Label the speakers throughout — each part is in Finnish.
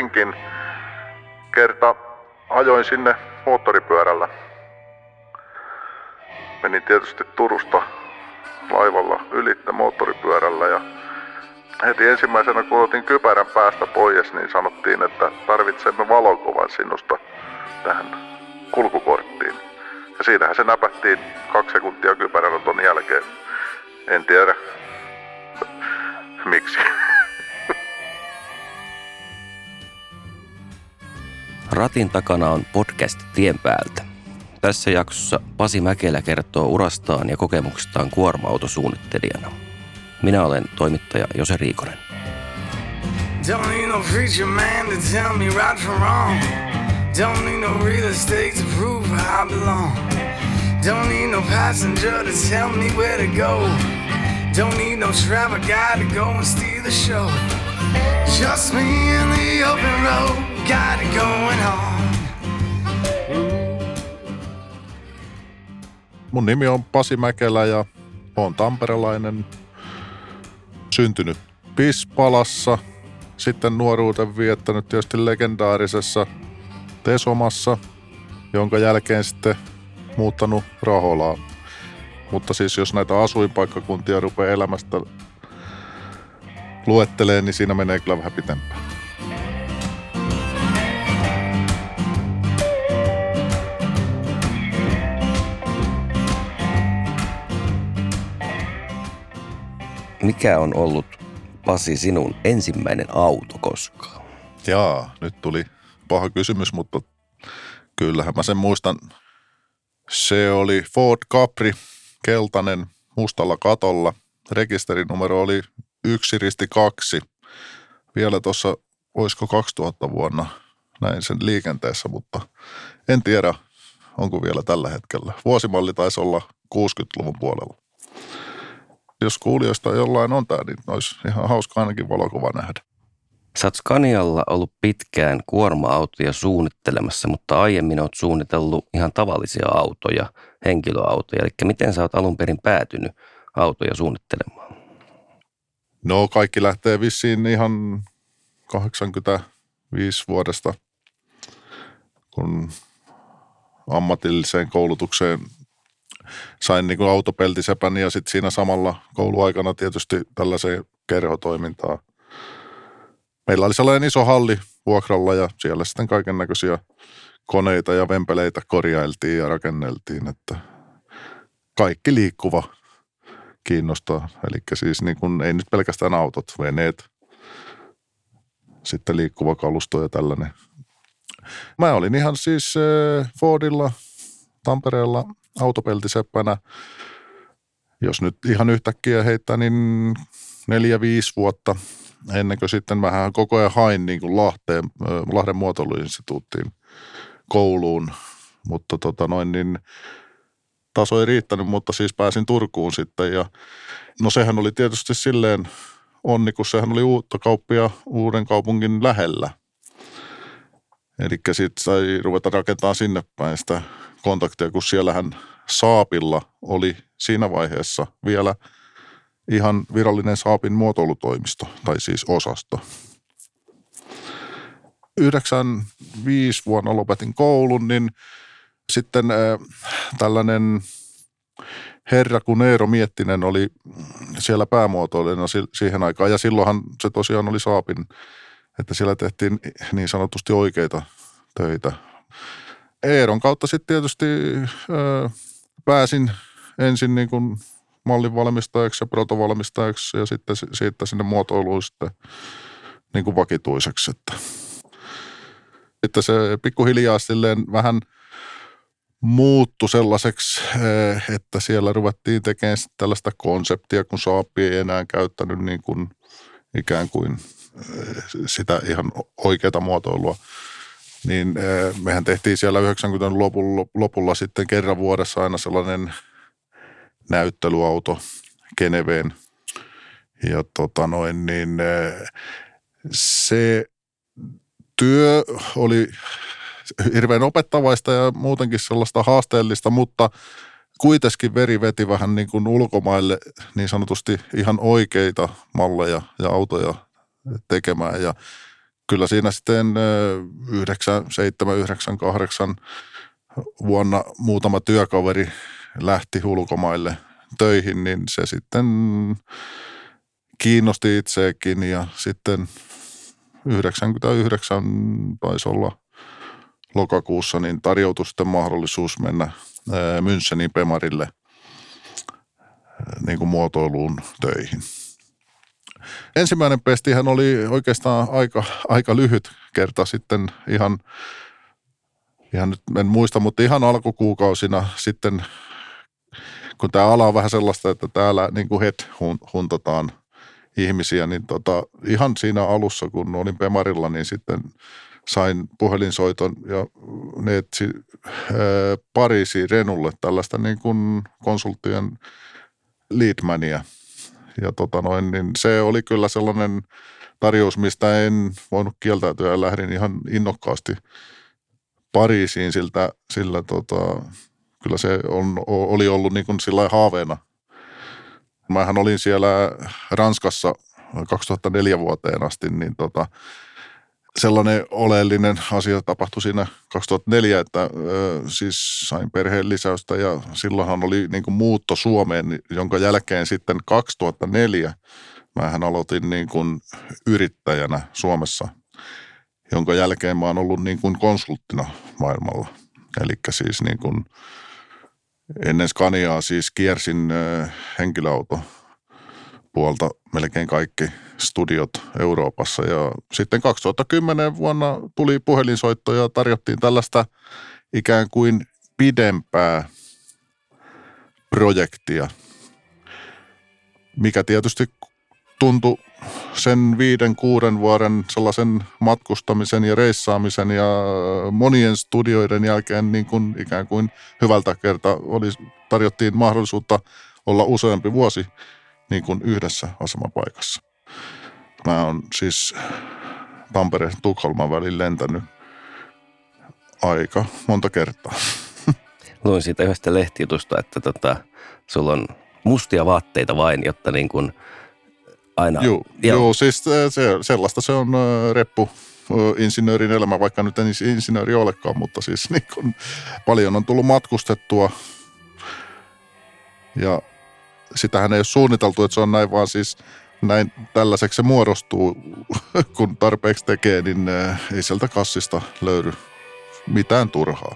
Speaker 1: hyvinkin. Kerta ajoin sinne moottoripyörällä. Menin tietysti Turusta laivalla ylittä moottoripyörällä ja heti ensimmäisenä kun otin kypärän päästä pois, niin sanottiin, että tarvitsemme valokuvan sinusta tähän kulkukorttiin. Ja siinähän se näpättiin kaksi sekuntia kypäränoton jälkeen. En tiedä miksi.
Speaker 2: Ratin takana on podcast Tien päältä. Tässä jaksossa Pasi Mäkelä kertoo urastaan ja kokemuksistaan kuorma-autosuunnittelijana. Minä olen toimittaja Jose Riikonen. Don't need no no no passenger to tell me where to go. Don't need no travel to go and steal the show. Just me in the open road, got it going on. Mun nimi on Pasi Mäkelä ja olen tamperelainen, syntynyt Pispalassa, sitten nuoruuden viettänyt tietysti legendaarisessa Tesomassa, jonka jälkeen sitten muuttanut Raholaan. Mutta siis jos näitä asuinpaikkakuntia rupeaa elämästä luettelee, niin siinä menee kyllä vähän pitempään. Mikä on ollut, Pasi, sinun ensimmäinen auto koskaan?
Speaker 1: Jaa, nyt tuli paha kysymys, mutta kyllähän mä sen muistan. Se oli Ford Capri, keltainen, mustalla katolla. Rekisterinumero oli yksi risti kaksi. Vielä tuossa, olisiko 2000 vuonna näin sen liikenteessä, mutta en tiedä, onko vielä tällä hetkellä. Vuosimalli taisi olla 60-luvun puolella. Jos kuulijoista jollain on tämä, niin olisi ihan hauska ainakin valokuva nähdä.
Speaker 2: Sä oot Scanialla ollut pitkään kuorma-autoja suunnittelemassa, mutta aiemmin oot suunnitellut ihan tavallisia autoja, henkilöautoja. Eli miten sä oot alun perin päätynyt autoja suunnittelemaan?
Speaker 1: No kaikki lähtee vissiin ihan 85 vuodesta, kun ammatilliseen koulutukseen sain niin autopeltisepän ja sitten siinä samalla kouluaikana tietysti tällaiseen kerhotoimintaan. Meillä oli sellainen iso halli vuokralla ja siellä sitten kaiken näköisiä koneita ja vempeleitä korjailtiin ja rakenneltiin, että kaikki liikkuva kiinnostaa. Eli siis niin kuin, ei nyt pelkästään autot, veneet, sitten liikkuva kalusto ja tällainen. Mä olin ihan siis äh, Fordilla Tampereella autopeltiseppänä. Jos nyt ihan yhtäkkiä heittää, niin neljä, viisi vuotta ennen kuin sitten vähän koko ajan hain niin kuin Lahteen, Lahden muotoiluinstituuttiin kouluun, mutta tota noin niin taso ei riittänyt, mutta siis pääsin Turkuun sitten ja no sehän oli tietysti silleen onni, kun sehän oli uutta kauppia uuden kaupungin lähellä. Eli sitten sai ruveta rakentamaan sinne päin sitä kontaktia, kun siellähän Saapilla oli siinä vaiheessa vielä ihan virallinen Saapin muotoilutoimisto, tai siis osasto. 95 vuonna lopetin koulun, niin sitten äh, tällainen herra kun Eero Miettinen oli siellä päämuotoilijana siihen aikaan. Ja silloinhan se tosiaan oli Saapin, että siellä tehtiin niin sanotusti oikeita töitä. Eeron kautta sitten tietysti ö, pääsin ensin niin kuin mallin valmistajaksi ja protovalmistajaksi ja sitten siitä sinne muotoiluun sitten niin kuin vakituiseksi. Että. Sitten se pikkuhiljaa silleen vähän muuttu sellaiseksi, että siellä ruvettiin tekemään tällaista konseptia, kun Saapi ei enää käyttänyt niin kuin ikään kuin sitä ihan oikeaa muotoilua niin mehän tehtiin siellä 90-luvun lopulla, lopulla sitten kerran vuodessa aina sellainen näyttelyauto Geneveen. Ja tota noin, niin se työ oli hirveän opettavaista ja muutenkin sellaista haasteellista, mutta kuitenkin veri veti vähän niin kuin ulkomaille niin sanotusti ihan oikeita malleja ja autoja tekemään. Ja kyllä siinä sitten 97, 98 vuonna muutama työkaveri lähti ulkomaille töihin, niin se sitten kiinnosti itseäkin ja sitten 99 taisi olla lokakuussa, niin tarjoutui sitten mahdollisuus mennä Münchenin Pemarille niin kuin muotoiluun töihin. Ensimmäinen pestihän oli oikeastaan aika, aika lyhyt kerta sitten ihan, ihan nyt en muista, mutta ihan alkukuukausina sitten, kun tämä ala on vähän sellaista, että täällä niin kuin het huntataan ihmisiä, niin tota, ihan siinä alussa, kun olin Pemarilla, niin sitten sain puhelinsoiton ja ne etsi Pariisiin Renulle tällaista niin kuin konsulttien leadmania. Ja tota noin, niin se oli kyllä sellainen tarjous, mistä en voinut kieltäytyä ja lähdin ihan innokkaasti Pariisiin siltä, sillä tota, kyllä se on, oli ollut niin kuin sillä haaveena. Mähän olin siellä Ranskassa 2004 vuoteen asti, niin tota, sellainen oleellinen asia tapahtui siinä 2004, että ö, siis sain perheen lisäystä ja silloinhan oli niin kuin muutto Suomeen, jonka jälkeen sitten 2004 mähän aloitin niin kuin yrittäjänä Suomessa, jonka jälkeen mä oon ollut niin kuin konsulttina maailmalla. Eli siis niin kuin ennen Scaniaa siis kiersin henkilöauto puolta melkein kaikki studiot Euroopassa. Ja sitten 2010 vuonna tuli puhelinsoitto ja tarjottiin tällaista ikään kuin pidempää projektia, mikä tietysti tuntui sen viiden, kuuden vuoden sellaisen matkustamisen ja reissaamisen ja monien studioiden jälkeen niin kuin ikään kuin hyvältä kerta oli, tarjottiin mahdollisuutta olla useampi vuosi niin kuin yhdessä asemapaikassa. Mä oon siis Tampereen Tukholman välin lentänyt aika monta kertaa.
Speaker 2: Luin siitä yhdestä lehtijutusta, että tota, sulla on mustia vaatteita vain, jotta niin kuin aina...
Speaker 1: Joo, ja... joo siis se, sellaista se on reppu insinöörin elämä, vaikka nyt en insinööri olekaan, mutta siis niin kun paljon on tullut matkustettua ja sitähän ei ole suunniteltu, että se on näin, vaan siis näin tällaiseksi se muodostuu, kun tarpeeksi tekee, niin äh, ei sieltä kassista löydy mitään turhaa.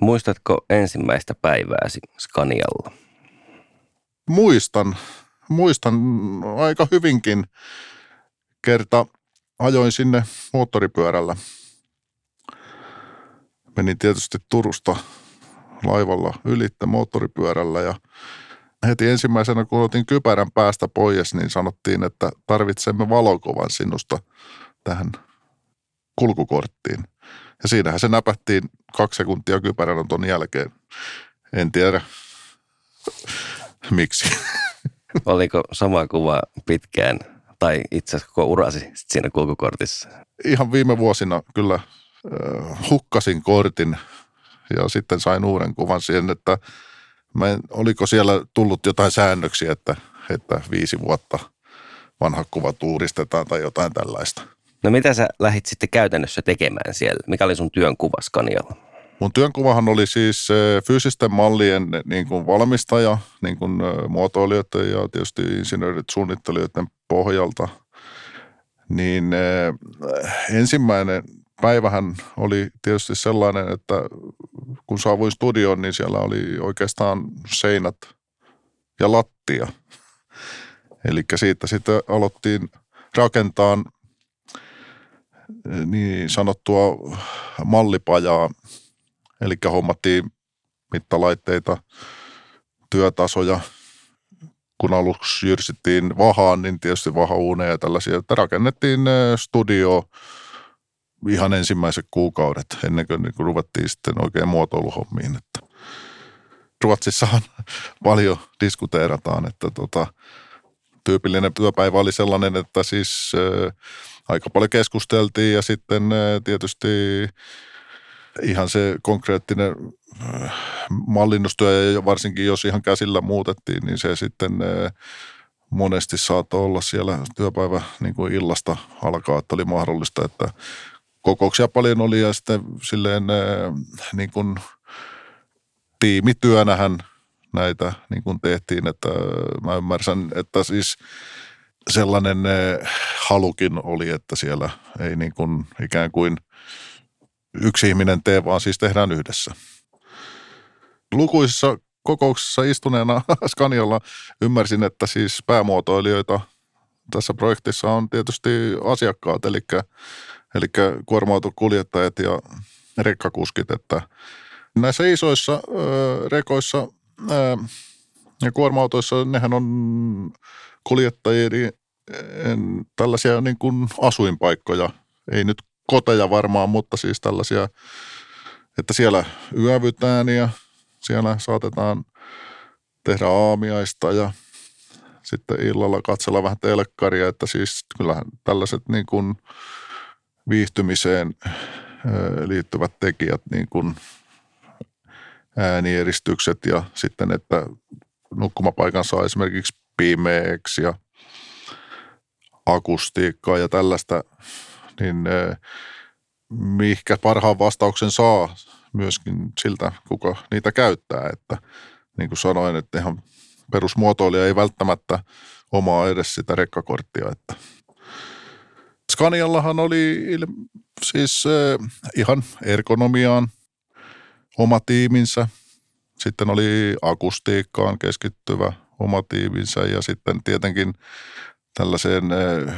Speaker 2: Muistatko ensimmäistä päivääsi Scanialla?
Speaker 1: Muistan, muistan aika hyvinkin. Kerta ajoin sinne moottoripyörällä. Menin tietysti Turusta laivalla ylittä moottoripyörällä ja heti ensimmäisenä, kun otin kypärän päästä pois, niin sanottiin, että tarvitsemme valokuvan sinusta tähän kulkukorttiin. Ja siinähän se näpättiin kaksi sekuntia kypärän ton jälkeen. En tiedä miksi.
Speaker 2: Oliko sama kuva pitkään tai itse asiassa koko urasi siinä kulkukortissa?
Speaker 1: Ihan viime vuosina kyllä hukkasin kortin ja sitten sain uuden kuvan siihen, että mä en, oliko siellä tullut jotain säännöksiä, että, että viisi vuotta vanha kuva tuuristetaan tai jotain tällaista.
Speaker 2: No mitä sä lähit sitten käytännössä tekemään siellä? Mikä oli sun työnkuva Scanialla?
Speaker 1: Mun työnkuvahan oli siis fyysisten mallien niin kuin valmistaja, niin kuin muotoilijoiden ja tietysti insinöörit suunnittelijoiden pohjalta. Niin ensimmäinen päivähän oli tietysti sellainen, että kun saavuin studioon, niin siellä oli oikeastaan seinät ja lattia. Eli siitä sitten aloittiin rakentaa niin sanottua mallipajaa, eli hommattiin mittalaitteita, työtasoja. Kun aluksi jyrsittiin vahaan, niin tietysti vahauuneja ja tällaisia, että rakennettiin studio ihan ensimmäiset kuukaudet ennen kuin, niin ruvettiin sitten oikein muotoiluhommiin. Että Ruotsissahan paljon diskuteerataan, että tota, tyypillinen työpäivä oli sellainen, että siis ä, aika paljon keskusteltiin ja sitten ä, tietysti ihan se konkreettinen äh, mallinnustyö, ja varsinkin jos ihan käsillä muutettiin, niin se sitten äh, monesti saattoi olla siellä työpäivä niin kuin illasta alkaa, että oli mahdollista, että kokouksia paljon oli ja sitten silleen niin kuin tiimityönähän näitä niin kuin tehtiin, että mä ymmärrän, että siis sellainen halukin oli, että siellä ei niin kuin ikään kuin yksi ihminen tee, vaan siis tehdään yhdessä. Lukuisissa kokouksessa istuneena Scanialla ymmärsin, että siis päämuotoilijoita tässä projektissa on tietysti asiakkaat, eli, eli kuorma-autokuljettajat ja rekkakuskit, että näissä isoissa ö, rekoissa ö, ja kuorma-autoissa nehän on kuljettajien tällaisia niin kuin asuinpaikkoja, ei nyt koteja varmaan, mutta siis tällaisia, että siellä yövytään ja siellä saatetaan tehdä aamiaista ja sitten illalla katsella vähän telkkaria, että siis kyllähän tällaiset niin kuin viihtymiseen liittyvät tekijät, niin kuin ääniерistykset ja sitten, että nukkumapaikan saa esimerkiksi pimeäksi ja akustiikkaa ja tällaista, niin mihinkä parhaan vastauksen saa myöskin siltä, kuka niitä käyttää. Että niin kuin sanoin, että ihan perusmuotoilija ei välttämättä omaa edes sitä rekkakorttia. Että. Scaniallahan oli siis äh, ihan ergonomiaan oma tiiminsä. Sitten oli akustiikkaan keskittyvä oma tiiminsä ja sitten tietenkin tällaiseen äh,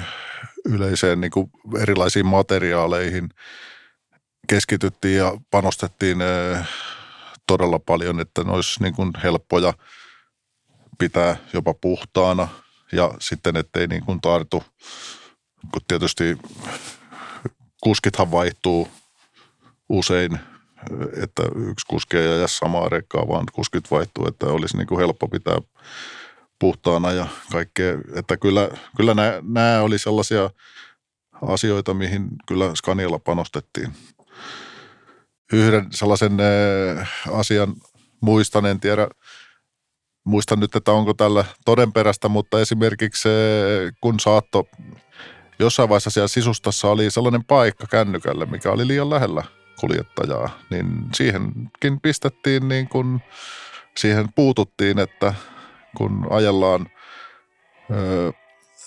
Speaker 1: yleiseen niin kuin erilaisiin materiaaleihin – keskityttiin ja panostettiin eh, todella paljon, että ne olisi niin kuin helppoja pitää jopa puhtaana ja sitten ettei niin kuin tartu, kun tietysti kuskithan vaihtuu usein, että yksi kuski ei aja samaa rekkaa, vaan kuskit vaihtuu, että olisi niin kuin helppo pitää puhtaana ja kaikkea. Että kyllä, kyllä nämä, nämä oli sellaisia asioita, mihin kyllä Scanialla panostettiin yhden sellaisen asian muistan, en tiedä, muistan nyt, että onko tällä todenperäistä, mutta esimerkiksi kun saatto jossain vaiheessa siellä sisustassa oli sellainen paikka kännykälle, mikä oli liian lähellä kuljettajaa, niin siihenkin pistettiin niin kuin, siihen puututtiin, että kun ajellaan ö,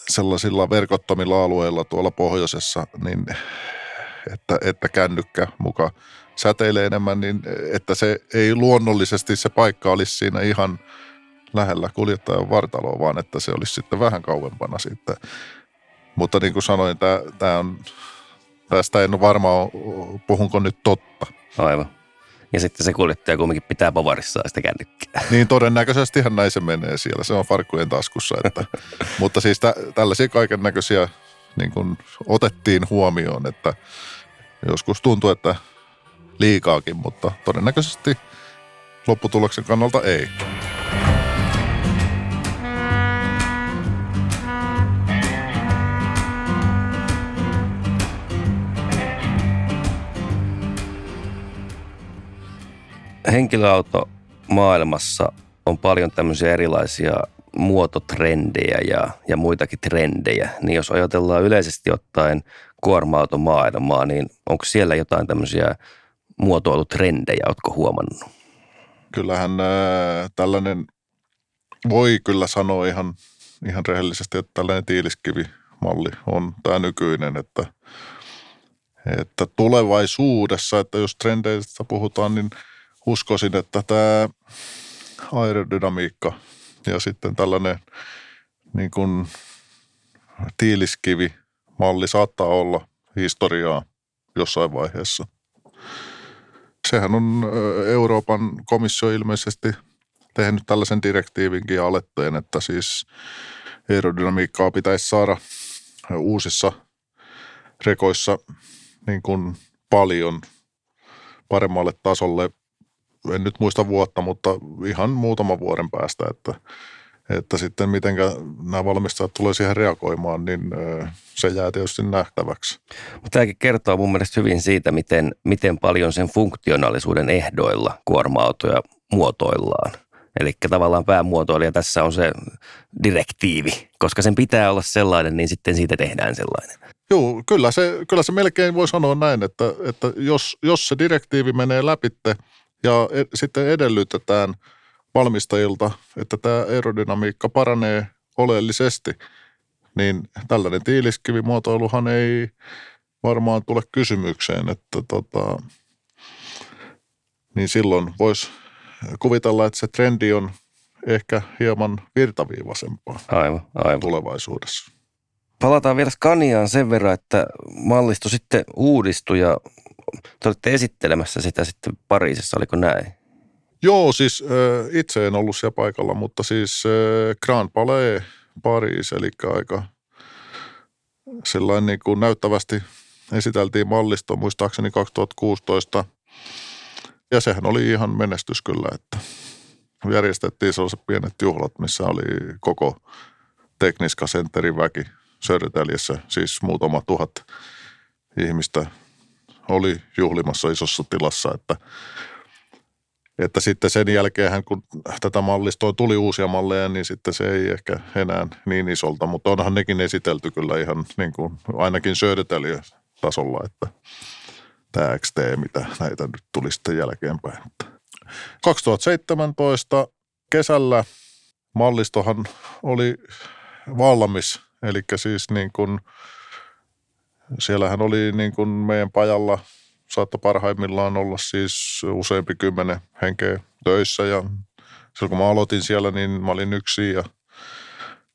Speaker 1: sellaisilla verkottomilla alueilla tuolla pohjoisessa, niin että, että kännykkä muka säteilee enemmän, niin että se ei luonnollisesti se paikka olisi siinä ihan lähellä kuljettajan vartaloa, vaan että se olisi sitten vähän kauempana sitten. Mutta niin kuin sanoin, tämä, tämä on, tästä en ole varma, puhunko nyt totta.
Speaker 2: Aivan. Ja sitten se kuljettaja kumminkin pitää pavarissa sitä kännykkää.
Speaker 1: Niin todennäköisestihän näin se menee siellä. Se on farkkujen taskussa. Että, mutta siis tä, tällaisia kaiken näköisiä niin kuin otettiin huomioon, että joskus tuntuu, että liikaakin, mutta todennäköisesti lopputuloksen kannalta ei.
Speaker 2: Henkilöauto maailmassa on paljon tämmöisiä erilaisia muototrendejä ja, ja muitakin trendejä. Niin jos ajatellaan yleisesti ottaen kuorma-automaailmaa, niin onko siellä jotain tämmöisiä muotoilutrendejä, oletko huomannut?
Speaker 1: Kyllähän ää, tällainen voi kyllä sanoa ihan, ihan rehellisesti, että tällainen tiiliskivimalli on tämä nykyinen, että, että tulevaisuudessa, että jos trendeistä puhutaan, niin uskoisin, että tämä aerodynamiikka ja sitten tällainen niin kuin tiiliskivi malli saattaa olla historiaa jossain vaiheessa. Sehän on Euroopan komissio ilmeisesti tehnyt tällaisen direktiivinkin aletteen, että siis aerodynamiikkaa pitäisi saada uusissa rekoissa niin kuin paljon paremmalle tasolle. En nyt muista vuotta, mutta ihan muutama vuoden päästä, että että sitten miten nämä valmistajat tulee siihen reagoimaan, niin se jää tietysti nähtäväksi.
Speaker 2: Mutta tämäkin kertoo mun mielestä hyvin siitä, miten, miten paljon sen funktionaalisuuden ehdoilla kuorma-autoja muotoillaan. Eli tavallaan päämuotoilija tässä on se direktiivi, koska sen pitää olla sellainen, niin sitten siitä tehdään sellainen.
Speaker 1: Joo, kyllä se, kyllä se melkein voi sanoa näin, että, että jos, jos se direktiivi menee läpitte ja e, sitten edellytetään valmistajilta, että tämä aerodynamiikka paranee oleellisesti, niin tällainen tiiliskivimuotoiluhan ei varmaan tule kysymykseen, että tota, niin silloin voisi kuvitella, että se trendi on ehkä hieman virtaviivaisempaa
Speaker 2: aivan, aivan.
Speaker 1: tulevaisuudessa.
Speaker 2: Palataan vielä Scaniaan sen verran, että mallisto sitten uudistui ja te olitte esittelemässä sitä sitten Pariisissa, oliko näin?
Speaker 1: Joo, siis itse en ollut siellä paikalla, mutta siis Grand Palais Paris, eli aika sellainen niin kuin näyttävästi esiteltiin mallisto muistaakseni 2016. Ja sehän oli ihan menestys kyllä, että järjestettiin sellaiset pienet juhlat, missä oli koko Tekniska Centerin väki Södertäljessä, siis muutama tuhat ihmistä oli juhlimassa isossa tilassa, että, että sitten sen jälkeen, kun tätä mallistoa tuli uusia malleja, niin sitten se ei ehkä enää niin isolta, mutta onhan nekin esitelty kyllä ihan niin kuin ainakin Södertälje tasolla, että tämä XT, mitä näitä nyt tuli sitten jälkeenpäin. 2017 kesällä mallistohan oli valmis, eli siis niin kuin, siellähän oli niin kuin meidän pajalla saattoi parhaimmillaan olla siis useampi kymmenen henkeä töissä ja silloin kun mä aloitin siellä, niin mä olin yksi ja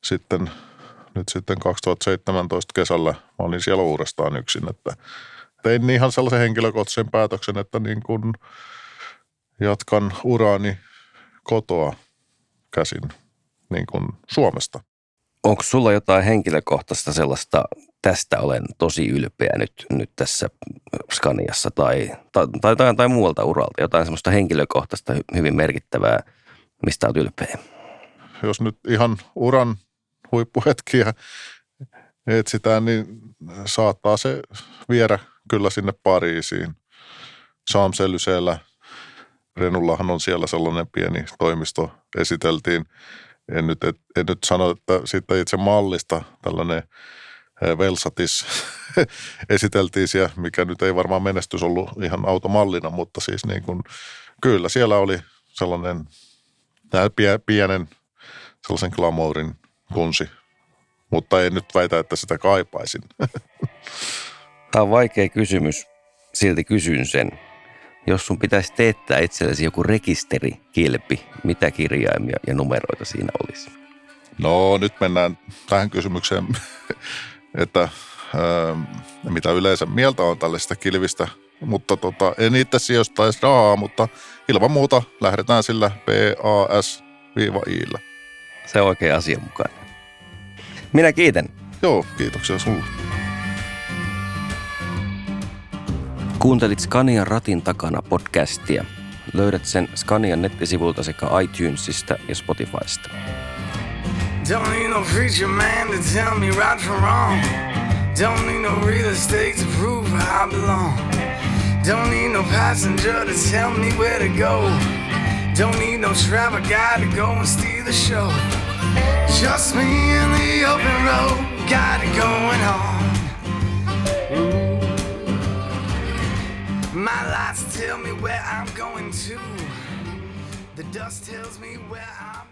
Speaker 1: sitten nyt sitten 2017 kesällä mä olin siellä uudestaan yksin, että tein ihan sellaisen henkilökohtaisen päätöksen, että niin kuin jatkan uraani kotoa käsin niin kuin Suomesta.
Speaker 2: Onko sulla jotain henkilökohtaista sellaista, tästä olen tosi ylpeä nyt, nyt tässä Scaniassa tai, tai, tai, tai, tai muualta uralta, jotain semmoista henkilökohtaista hyvin merkittävää, mistä olet ylpeä?
Speaker 1: Jos nyt ihan uran huippuhetkiä etsitään, niin saattaa se viedä kyllä sinne Pariisiin. Saamselysellä Renullahan on siellä sellainen pieni toimisto, esiteltiin. En nyt, en nyt sano, että siitä itse mallista tällainen Velsatis esiteltiin siellä, mikä nyt ei varmaan menestys ollut ihan automallina, mutta siis niin kuin, kyllä siellä oli sellainen pienen sellaisen glamourin kunsi, mutta en nyt väitä, että sitä kaipaisin.
Speaker 2: Tämä on vaikea kysymys, silti kysyn sen. Jos sun pitäisi teettää itsellesi joku rekisteri, kilpi, mitä kirjaimia ja numeroita siinä olisi?
Speaker 1: No nyt mennään tähän kysymykseen, että ähm, mitä yleensä mieltä on tällaista kilvistä, mutta tota, en itse sijoittaisi rahaa, mutta ilman muuta lähdetään sillä PAS-iillä.
Speaker 2: Se on oikein asianmukainen. Minä kiitän.
Speaker 1: Joo, kiitoksia sinulle.
Speaker 2: Kuuntelit Scanian ratin takana podcastia. Löydät sen Scanian nettisivulta sekä iTunesista ja Spotifysta. Don't need no preacher man to tell me right from wrong. Don't need no real estate to prove I belong. Don't need no passenger to tell me where to go. Don't need no travel guide to go and steal the show. Just me in the open road, got it going on. My lights tell me where I'm going to. The dust tells me where I'm